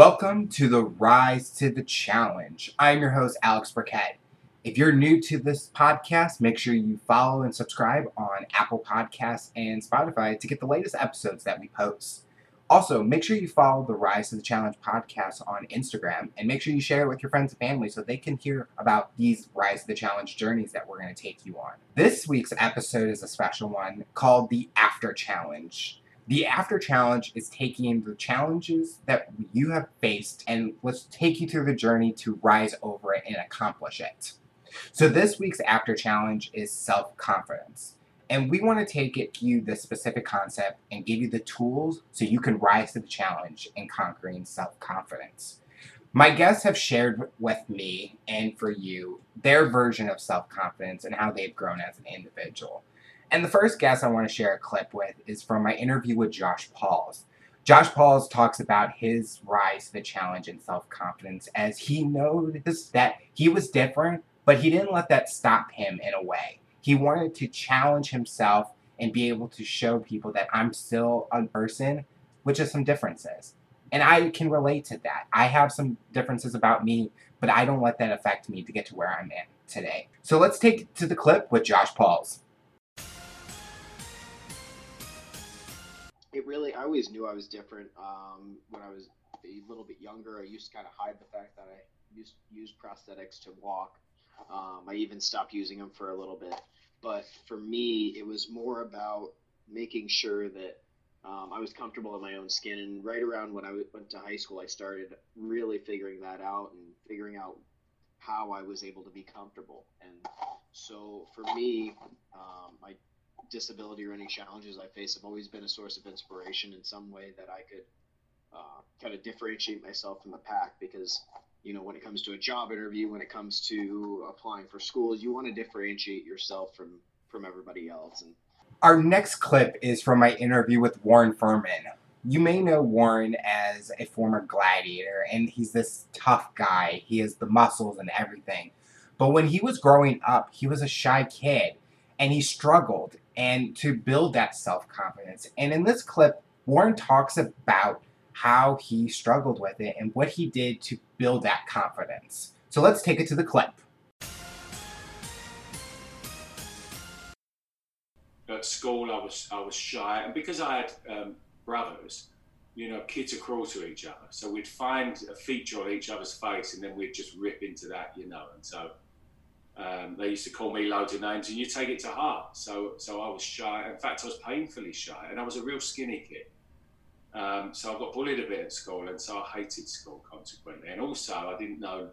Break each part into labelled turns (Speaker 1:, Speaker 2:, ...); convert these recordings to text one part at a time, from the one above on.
Speaker 1: Welcome to the Rise to the Challenge. I'm your host, Alex Burkett. If you're new to this podcast, make sure you follow and subscribe on Apple Podcasts and Spotify to get the latest episodes that we post. Also, make sure you follow the Rise to the Challenge podcast on Instagram and make sure you share it with your friends and family so they can hear about these Rise to the Challenge journeys that we're going to take you on. This week's episode is a special one called the After Challenge. The after challenge is taking the challenges that you have faced and let's take you through the journey to rise over it and accomplish it. So this week's after challenge is self-confidence. And we want to take it you the specific concept and give you the tools so you can rise to the challenge in conquering self-confidence. My guests have shared with me and for you their version of self-confidence and how they've grown as an individual. And the first guest I want to share a clip with is from my interview with Josh Pauls. Josh Pauls talks about his rise to the challenge and self confidence as he noticed that he was different, but he didn't let that stop him in a way. He wanted to challenge himself and be able to show people that I'm still a person with just some differences. And I can relate to that. I have some differences about me, but I don't let that affect me to get to where I'm at today. So let's take to the clip with Josh Pauls.
Speaker 2: It really I always knew I was different. Um, when I was a little bit younger, I used to kind of hide the fact that I used used prosthetics to walk. Um, I even stopped using them for a little bit. But for me, it was more about making sure that um, I was comfortable in my own skin. And right around when I went to high school, I started really figuring that out and figuring out how I was able to be comfortable. And so for me, um, I disability or any challenges I face have always been a source of inspiration in some way that I could uh, kind of differentiate myself from the pack because you know when it comes to a job interview when it comes to applying for schools you want to differentiate yourself from from everybody else and
Speaker 1: our next clip is from my interview with Warren Furman. You may know Warren as a former gladiator, and he's this tough guy. He has the muscles and everything. But when he was growing up, he was a shy kid and he struggled and to build that self-confidence. And in this clip, Warren talks about how he struggled with it and what he did to build that confidence. So let's take it to the clip.
Speaker 3: At school, I was I was shy, and because I had um, brothers, you know, kids are cruel to each other. So we'd find a feature of each other's face, and then we'd just rip into that, you know. And so um, they used to call me loads of names, and you take it to heart. So, so I was shy. In fact, I was painfully shy, and I was a real skinny kid. Um, so I got bullied a bit at school, and so I hated school consequently. And also, I didn't know,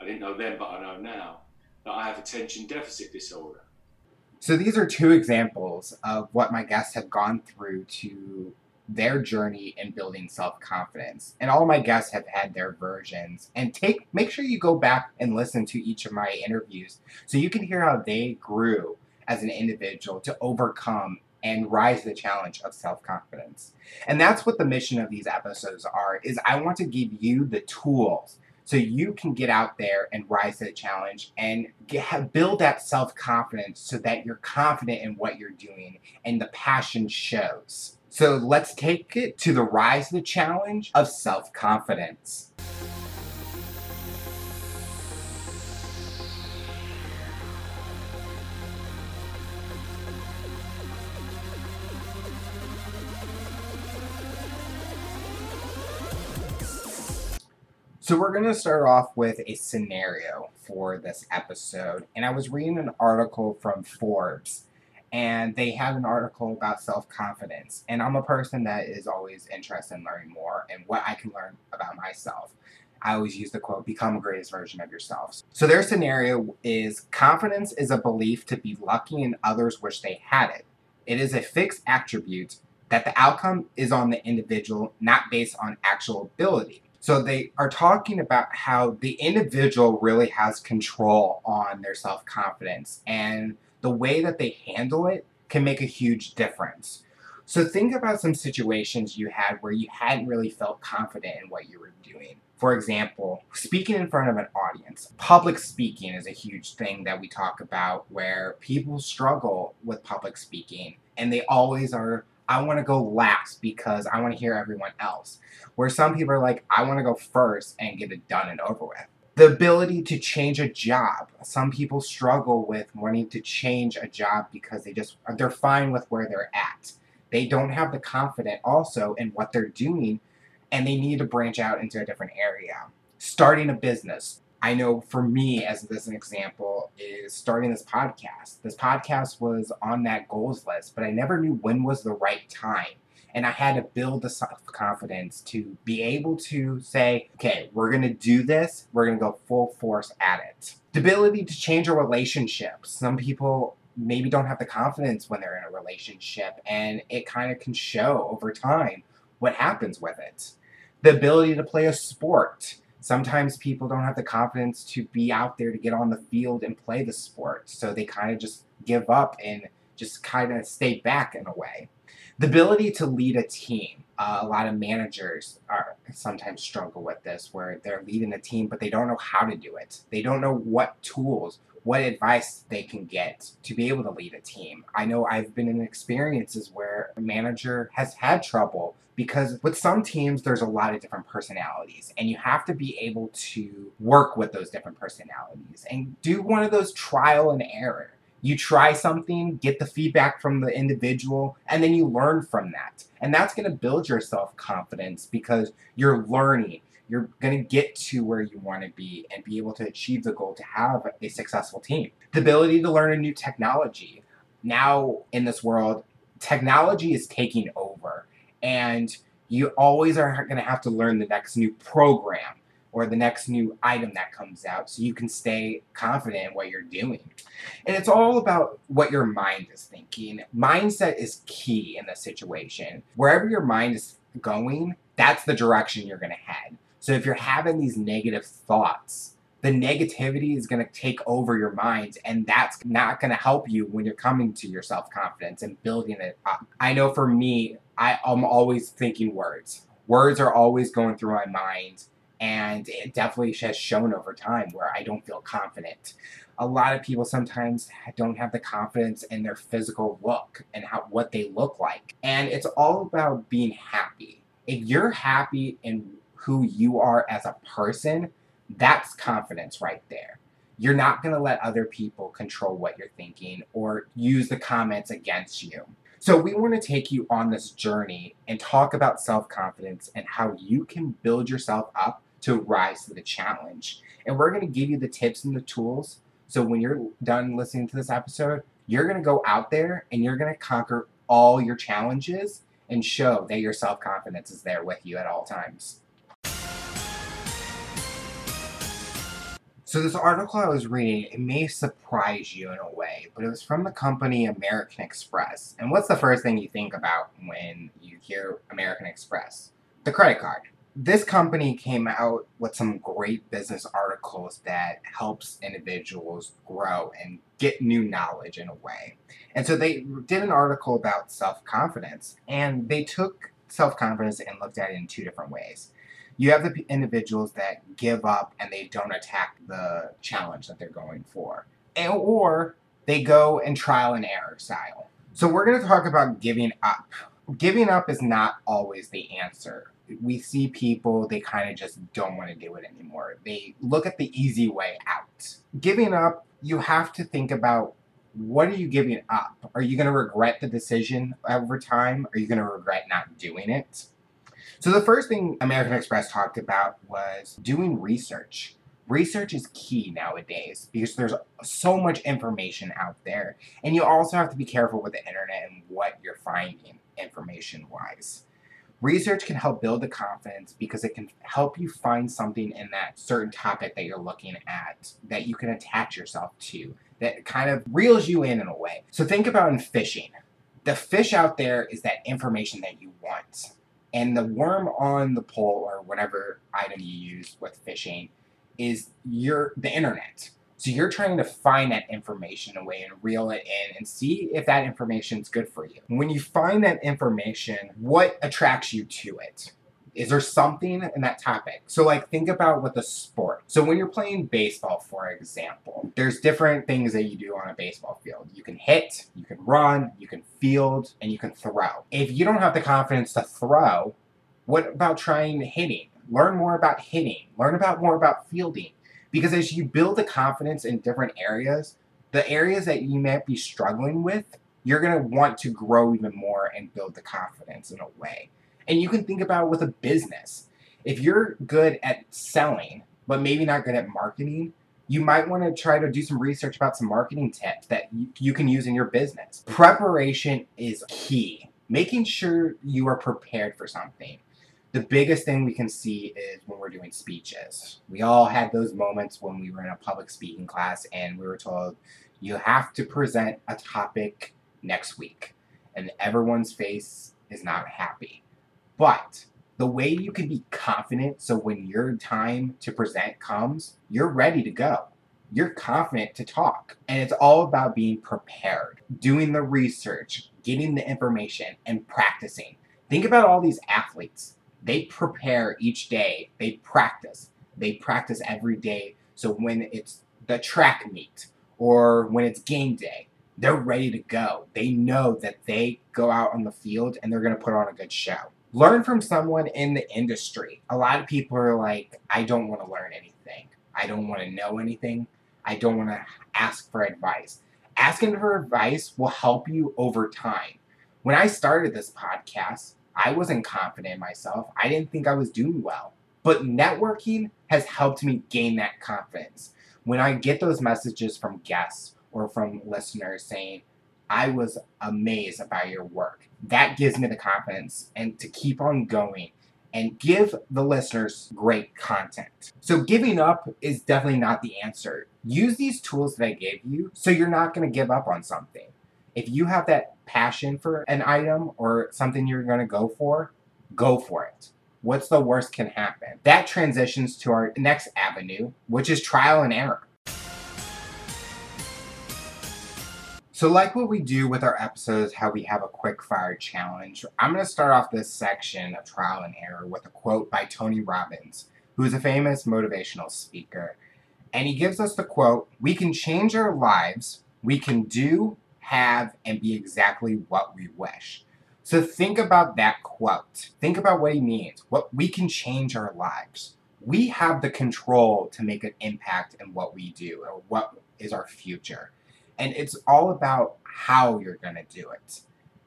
Speaker 3: I didn't know then, but I know now that I have attention deficit disorder.
Speaker 1: So these are two examples of what my guests have gone through to their journey in building self-confidence. And all my guests have had their versions. And take make sure you go back and listen to each of my interviews so you can hear how they grew as an individual to overcome and rise to the challenge of self-confidence. And that's what the mission of these episodes are is I want to give you the tools so you can get out there and rise to the challenge and get, build that self-confidence so that you're confident in what you're doing and the passion shows. So let's take it to the rise of the challenge of self confidence. So we're going to start off with a scenario for this episode. And I was reading an article from Forbes and they had an article about self-confidence and i'm a person that is always interested in learning more and what i can learn about myself. I always use the quote become the greatest version of yourself. So their scenario is confidence is a belief to be lucky and others wish they had it. It is a fixed attribute that the outcome is on the individual not based on actual ability. So they are talking about how the individual really has control on their self-confidence and the way that they handle it can make a huge difference. So think about some situations you had where you hadn't really felt confident in what you were doing. For example, speaking in front of an audience. Public speaking is a huge thing that we talk about where people struggle with public speaking and they always are I want to go last because I want to hear everyone else. Where some people are like, I want to go first and get it done and over with. The ability to change a job. Some people struggle with wanting to change a job because they just they're fine with where they're at. They don't have the confidence also in what they're doing and they need to branch out into a different area. Starting a business. I know for me, as this an example, is starting this podcast. This podcast was on that goals list, but I never knew when was the right time. And I had to build the self confidence to be able to say, okay, we're going to do this. We're going to go full force at it. The ability to change a relationship. Some people maybe don't have the confidence when they're in a relationship, and it kind of can show over time what happens with it. The ability to play a sport sometimes people don't have the confidence to be out there to get on the field and play the sport. So they kind of just give up and just kind of stay back in a way. The ability to lead a team. Uh, a lot of managers are sometimes struggle with this where they're leading a team but they don't know how to do it. They don't know what tools, what advice they can get to be able to lead a team. I know I've been in experiences where a manager has had trouble because with some teams there's a lot of different personalities and you have to be able to work with those different personalities and do one of those trial and error you try something get the feedback from the individual and then you learn from that. And that's going to build your self-confidence because you're learning. You're going to get to where you want to be and be able to achieve the goal to have a successful team. The ability to learn a new technology. Now in this world technology is taking over and you always are going to have to learn the next new program or the next new item that comes out so you can stay confident in what you're doing. And it's all about what your mind is thinking. Mindset is key in this situation. Wherever your mind is going, that's the direction you're going to head. So if you're having these negative thoughts, the negativity is going to take over your mind and that's not going to help you when you're coming to your self-confidence and building it up. I know for me, I, I'm always thinking words. Words are always going through my mind and it definitely has shown over time where I don't feel confident. A lot of people sometimes don't have the confidence in their physical look and how what they look like. And it's all about being happy. If you're happy in who you are as a person, that's confidence right there. You're not going to let other people control what you're thinking or use the comments against you. So, we want to take you on this journey and talk about self confidence and how you can build yourself up to rise to the challenge. And we're going to give you the tips and the tools. So, when you're done listening to this episode, you're going to go out there and you're going to conquer all your challenges and show that your self confidence is there with you at all times. So this article I was reading, it may surprise you in a way, but it was from the company American Express. And what's the first thing you think about when you hear American Express? The credit card. This company came out with some great business articles that helps individuals grow and get new knowledge in a way. And so they did an article about self-confidence and they took self-confidence and looked at it in two different ways you have the individuals that give up and they don't attack the challenge that they're going for. And, or they go in trial and error style. So we're going to talk about giving up. Giving up is not always the answer. We see people, they kind of just don't want to do it anymore. They look at the easy way out. Giving up, you have to think about what are you giving up? Are you going to regret the decision over time? Are you going to regret not doing it? So the first thing American Express talked about was doing research. Research is key nowadays because there's so much information out there. And you also have to be careful with the internet and what you're finding information wise. Research can help build the confidence because it can help you find something in that certain topic that you're looking at that you can attach yourself to that kind of reels you in in a way. So think about in fishing. The fish out there is that information that you want and the worm on the pole or whatever item you use with fishing is your the internet. So you're trying to find that information away and reel it in and see if that information is good for you. When you find that information, what attracts you to it? Is there something in that topic? So, like, think about with a sport. So, when you're playing baseball, for example, there's different things that you do on a baseball field. You can hit, you can run, you can field, and you can throw. If you don't have the confidence to throw, what about trying hitting? Learn more about hitting, learn about more about fielding. Because as you build the confidence in different areas, the areas that you might be struggling with, you're going to want to grow even more and build the confidence in a way. And you can think about with a business. If you're good at selling, but maybe not good at marketing, you might want to try to do some research about some marketing tips that you, you can use in your business. Preparation is key. Making sure you are prepared for something. The biggest thing we can see is when we're doing speeches. We all had those moments when we were in a public speaking class and we were told, you have to present a topic next week. And everyone's face is not happy. But the way you can be confident so when your time to present comes, you're ready to go. You're confident to talk. And it's all about being prepared, doing the research, getting the information, and practicing. Think about all these athletes. They prepare each day, they practice. They practice every day. So when it's the track meet or when it's game day, they're ready to go. They know that they go out on the field and they're going to put on a good show learn from someone in the industry. A lot of people are like, I don't want to learn anything. I don't want to know anything. I don't want to ask for advice. Asking for advice will help you over time. When I started this podcast, I wasn't confident in myself. I didn't think I was doing well. But networking has helped me gain that confidence. When I get those messages from guests or from listeners saying, I was amazed about your work. That gives me the confidence and to keep on going and give the listeners great content. So giving up is definitely not the answer. Use these tools that I gave you so you're not going to give up on something. If you have that passion for an item or something you're going to go for, go for it. What's the worst can happen? That transitions to our next avenue, which is trial and error. So, like what we do with our episodes, how we have a quick fire challenge, I'm going to start off this section of trial and error with a quote by Tony Robbins, who is a famous motivational speaker. And he gives us the quote We can change our lives, we can do, have, and be exactly what we wish. So, think about that quote. Think about what he means. What we can change our lives. We have the control to make an impact in what we do or what is our future. And it's all about how you're going to do it.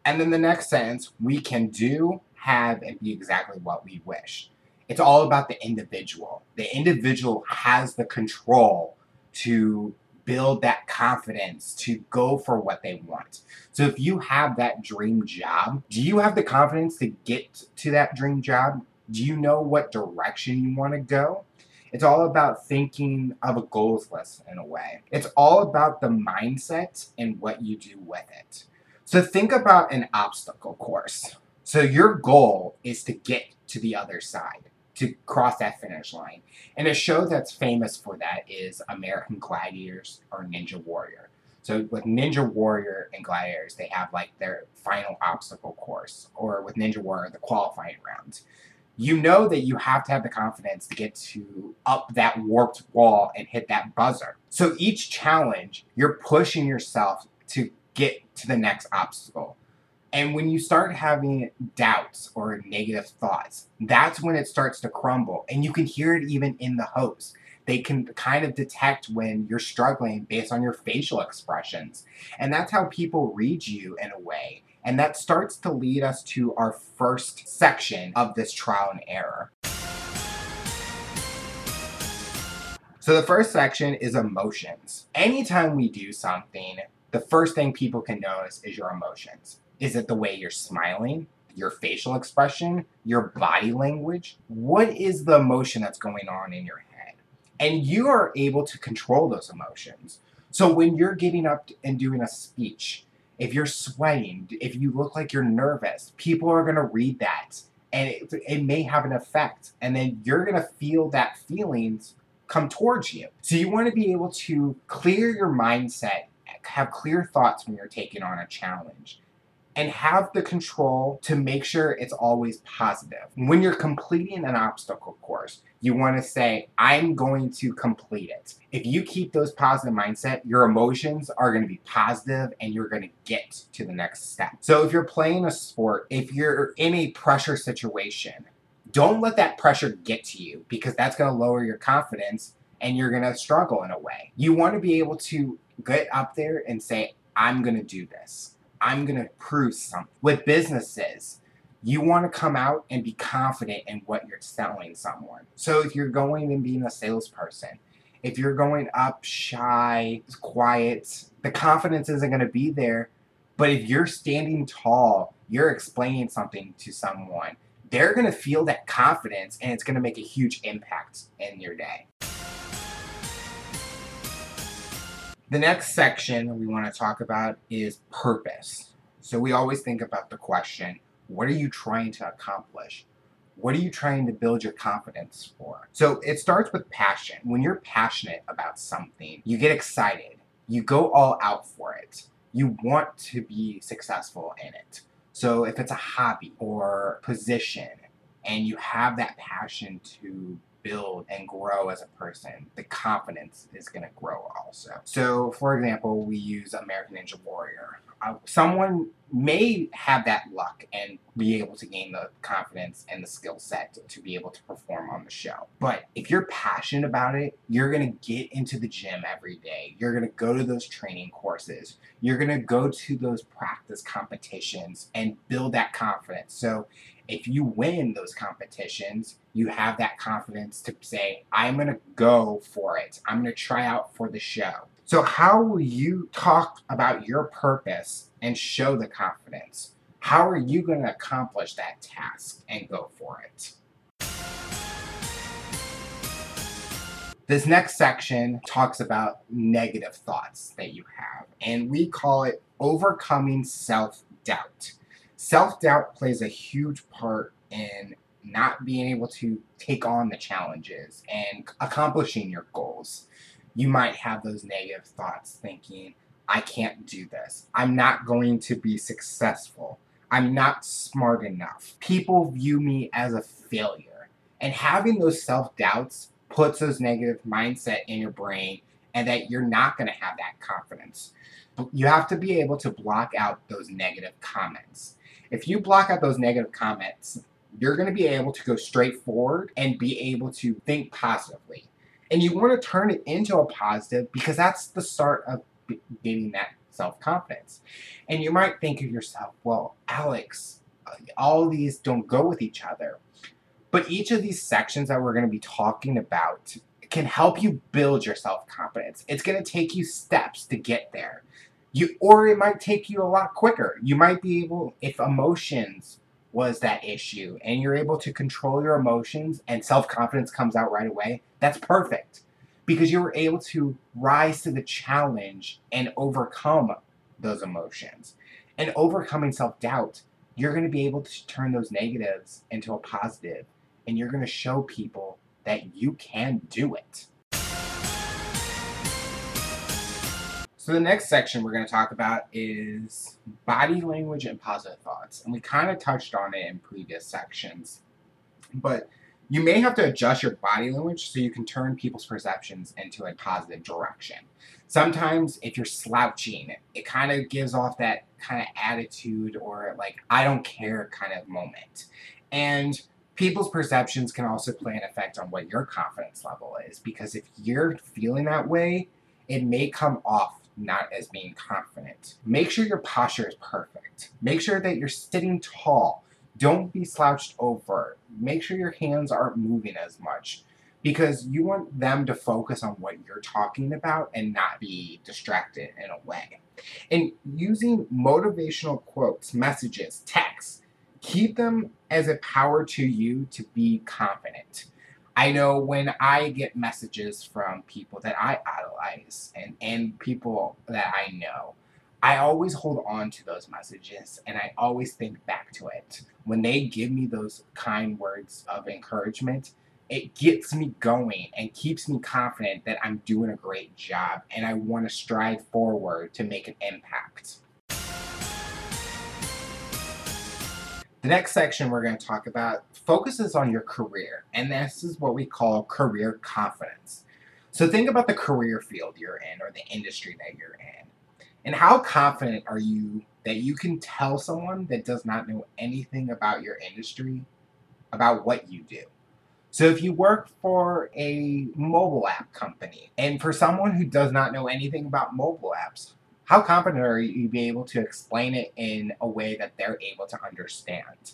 Speaker 1: And then the next sentence, we can do, have, and be exactly what we wish. It's all about the individual. The individual has the control to build that confidence to go for what they want. So if you have that dream job, do you have the confidence to get to that dream job? Do you know what direction you want to go? It's all about thinking of a goals list in a way. It's all about the mindset and what you do with it. So think about an obstacle course. So your goal is to get to the other side, to cross that finish line. And a show that's famous for that is American Gladiators or Ninja Warrior. So with Ninja Warrior and Gladiators, they have like their final obstacle course, or with Ninja Warrior, the qualifying rounds you know that you have to have the confidence to get to up that warped wall and hit that buzzer. So each challenge, you're pushing yourself to get to the next obstacle. And when you start having doubts or negative thoughts, that's when it starts to crumble. And you can hear it even in the host. They can kind of detect when you're struggling based on your facial expressions. And that's how people read you in a way. And that starts to lead us to our first section of this trial and error. So the first section is emotions. Anytime we do something, the first thing people can notice is your emotions. Is it the way you're smiling? Your facial expression? Your body language? What is the emotion that's going on in your head? And you are able to control those emotions. So when you're getting up and doing a speech, if you're sweating, if you look like you're nervous, people are going to read that and it, it may have an effect. And then you're going to feel that feelings come towards you. So you want to be able to clear your mindset, have clear thoughts when you're taking on a challenge. And have the control to make sure it's always positive. When you're completing an obstacle course, you want to say, I'm going to complete it. If you keep those positive mindset, your emotions are going to be positive and you're going to get to the next step. So if you're playing a sport, if you're in a pressure situation, don't let that pressure get to you because that's going to lower your confidence and you're going to struggle in a way. You want to be able to get up there and say, I'm going to do this. I'm going to prove something. With businesses, you want to come out and be confident in what you're selling someone. So if you're going and being a salesperson, if you're going up shy, quiet, the confidence isn't going to be there. But if you're standing tall, you're explaining something to someone, they're going to feel that confidence and it's going to make a huge impact in your day. The next section we want to talk about is purpose. So we always think about the question, what are you trying to accomplish? What are you trying to build your confidence for? So it starts with passion. When you're passionate about something, you get excited. You go all out for it. You want to be successful in it. So if it's a hobby or position and you have that passion to build and grow as a person, the confidence is going to grow also. So, for example, we use American Ninja Warrior. Someone may have that luck and be able to gain the confidence and the skill set to be able to perform on the show. But if you're passionate about it, you're going to get into the gym every day. You're going to go to those training courses. You're going to go to those practice competitions and build that confidence. So if you win those competitions, you have that confidence to say, I'm going to go for it. I'm going to try out for the show. So, how will you talk about your purpose and show the confidence? How are you going to accomplish that task and go for it? This next section talks about negative thoughts that you have, and we call it overcoming self doubt self doubt plays a huge part in not being able to take on the challenges and accomplishing your goals. You might have those negative thoughts thinking, I can't do this. I'm not going to be successful. I'm not smart enough. People view me as a failure. And having those self doubts puts those negative mindset in your brain and that you're not going to have that confidence. You have to be able to block out those negative comments if you block out those negative comments, you're going to be able to go straight forward and be able to think positively. And you want to turn it into a positive because that's the start of gaining that self confidence. And you might think of yourself, well, Alex, uh, all these don't go with each other. But each of these sections that we're going to be talking about can help you build your self confidence. It's going to take you steps to get there. You or it might take you a lot quicker. You might be able if emotions was that issue and you're able to control your emotions and self-confidence comes out right away. That's perfect. Because you were able to rise to the challenge and overcome those emotions. And overcoming self-doubt, you're going to be able to turn those negatives into a positive and you're going to show people that you can do it. So the next section we're going to talk about is body language and positive thoughts. And we kind of touched on it in previous sections. But you may have to adjust your body language so you can turn people's perceptions into a positive direction. Sometimes if you're slouching, it kind of gives off that kind of attitude or like I don't care kind of moment. And people's perceptions can also play an effect on what your confidence level is because if you're feeling that way, it may come off not as being confident. Make sure your posture is perfect. Make sure that you're sitting tall. Don't be slouched over. Make sure your hands aren't moving as much because you want them to focus on what you're talking about and not be distracted in a way. And using motivational quotes, messages, texts, keep them as a power to you to be confident. I know when I get messages from people that I idolize and, and people that I know, I always hold on to those messages and I always think back to it. When they give me those kind words of encouragement, it gets me going and keeps me confident that I'm doing a great job and I want to strive forward to make an impact. The next section we're going to talk about focuses on your career, and this is what we call career confidence. So think about the career field you're in or the industry that you're in. And how confident are you that you can tell someone that does not know anything about your industry about what you do? So if you work for a mobile app company, and for someone who does not know anything about mobile apps, how confident are you to be able to explain it in a way that they're able to understand?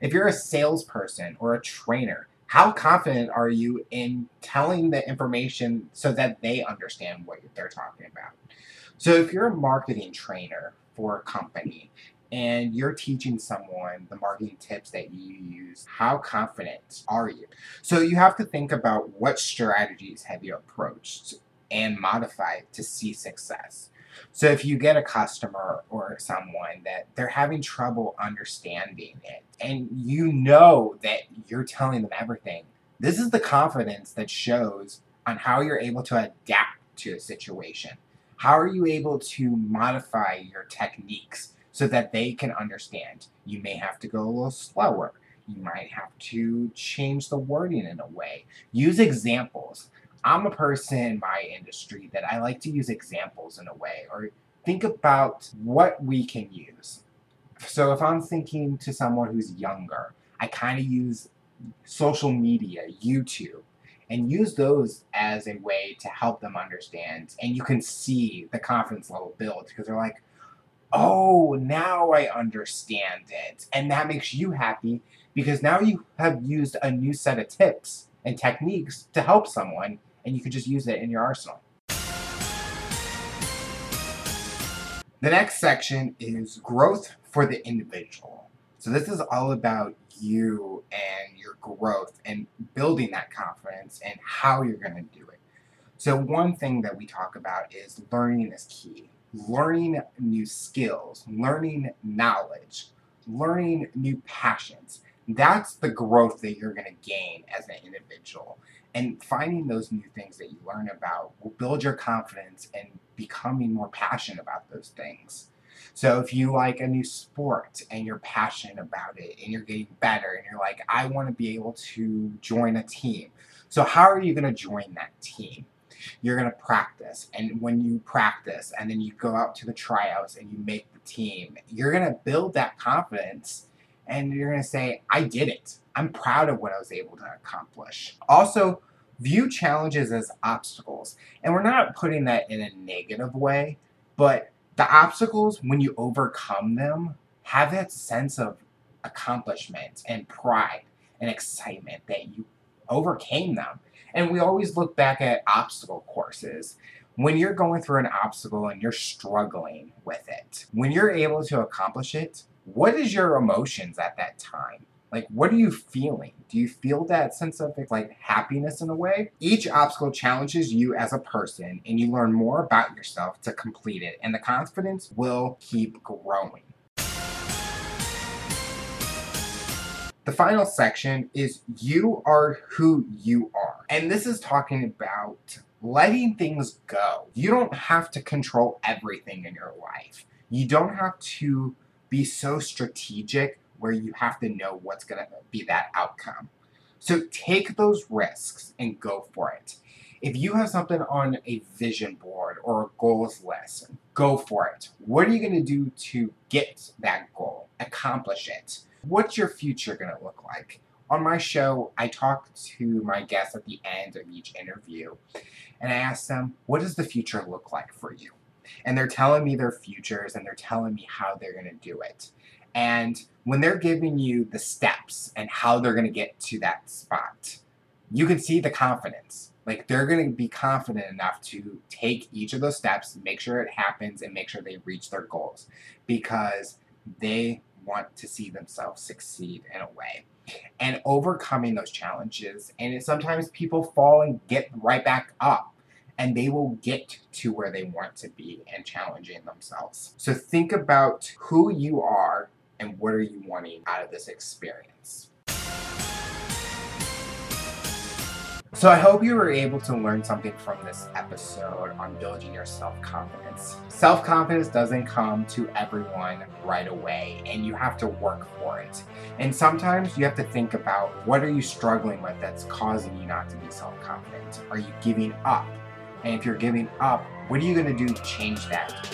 Speaker 1: If you're a salesperson or a trainer, how confident are you in telling the information so that they understand what they're talking about? So if you're a marketing trainer for a company and you're teaching someone the marketing tips that you use, how confident are you? So you have to think about what strategies have you approached and modified to see success. So if you get a customer or someone that they're having trouble understanding it and you know that you're telling them everything, this is the confidence that shows on how you're able to adapt to a situation. How are you able to modify your techniques so that they can understand. You may have to go a little slower. You might have to change the wording in a way. Use examples. I'm a person in my industry that I like to use examples in a way or think about what we can use. So if I'm thinking to someone who's younger, I kind of use social media, YouTube, and use those as a way to help them understand. And you can see the confidence level build because they're like, oh, now I understand it. And that makes you happy because now you have used a new set of tips and techniques to help someone and you can just use it in your arsenal. The next section is growth for the individual. So this is all about you and your growth and building that confidence and how you're going to do it. So one thing that we talk about is learning is key learning new skills, learning knowledge, learning new passions. That's the growth that you're going to gain as an individual. And finding those new things that you learn about will build your confidence and becoming more passionate about those things. So if you like a new sport and you're passionate about it and you're getting better and you're like, I want to be able to join a team. So how are you going to join that team? you're going to practice. And when you practice and then you go out to the tryouts and you make the team, you're going to build that confidence and you're going to say, I did it. I'm proud of what I was able to accomplish. Also, view challenges as obstacles. And we're not putting that in a negative way, but the obstacles, when you overcome them, have that sense of accomplishment and pride and excitement that you overcame them. And we always look back at obstacle courses. When you're going through an obstacle and you're struggling with it, when you're able to accomplish it, what is your emotions at that time? Like, what are you feeling? Do you feel that sense of like happiness in a way? Each obstacle challenges you as a person, and you learn more about yourself to complete it, and the confidence will keep growing. The final section is you are who you are. And this is talking about letting things go. You don't have to control everything in your life. You don't have to be so strategic where you have to know what's going to be that outcome. So take those risks and go for it. If you have something on a vision board or a goals list, go for it. What are you going to do to get that goal? Accomplish it. What's your future going to look like? On my show, I talk to my guests at the end of each interview, and I ask them, what does the future look like for you? And they're telling me their futures and they're telling me how they're going to do it. And when they're giving you the steps and how they're going to get to that spot, you can see the confidence. Like they're going to be confident enough to take each of those steps, make sure it happens, and make sure they reach their goals because they want to see themselves succeed in a way and overcoming those challenges and sometimes people fall and get right back up and they will get to where they want to be and challenging themselves so think about who you are and what are you wanting out of this experience So I hope you were able to learn something from this episode on building your self-confidence. Self-confidence doesn't come to everyone right away and you have to work for it. And sometimes you have to think about what are you struggling with that's causing you not to be self-confident? Are you giving up? And if you're giving up, what are you going to do to change that?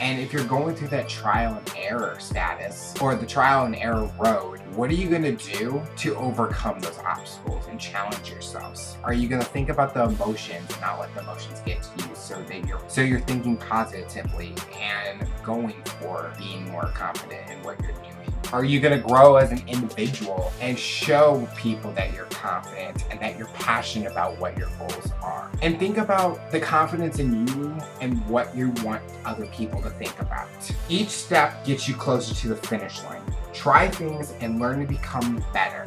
Speaker 1: And if you're going through that trial and error status or the trial and error road, what are you going to do to overcome those obstacles and challenge yourselves? Are you going to think about the emotions not let the emotions get to you so that you're so you're thinking positively and going for being more confident in what you're doing? Are you going to grow as an individual and show people that you're confident and that you're passionate about what your goals are? And think about the confidence in you and what you want other people to think about. Each step gets you closer to the finish line. Try things and learn to become better.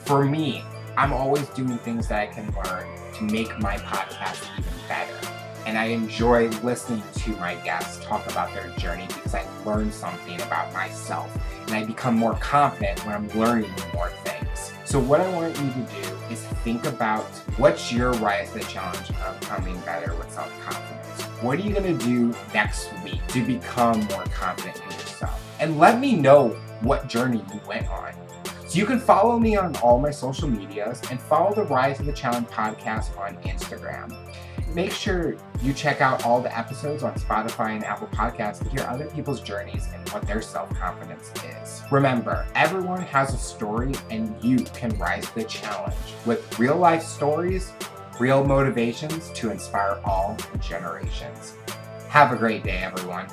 Speaker 1: For me, I'm always doing things that I can learn to make my podcast even better. And I enjoy listening to my guests talk about their journey because I learn something about myself and I become more confident when I'm learning more things. So, what I want you to do is think about what's your rise to the challenge of becoming better with self confidence. What are you going to do next week to become more confident in yourself? And let me know what journey you went on. So you can follow me on all my social medias and follow the Rise of the Challenge podcast on Instagram make sure you check out all the episodes on Spotify and Apple Podcasts to hear other people's journeys and what their self confidence is. Remember, everyone has a story, and you can rise to the challenge with real life stories, real motivations to inspire all generations. Have a great day, everyone.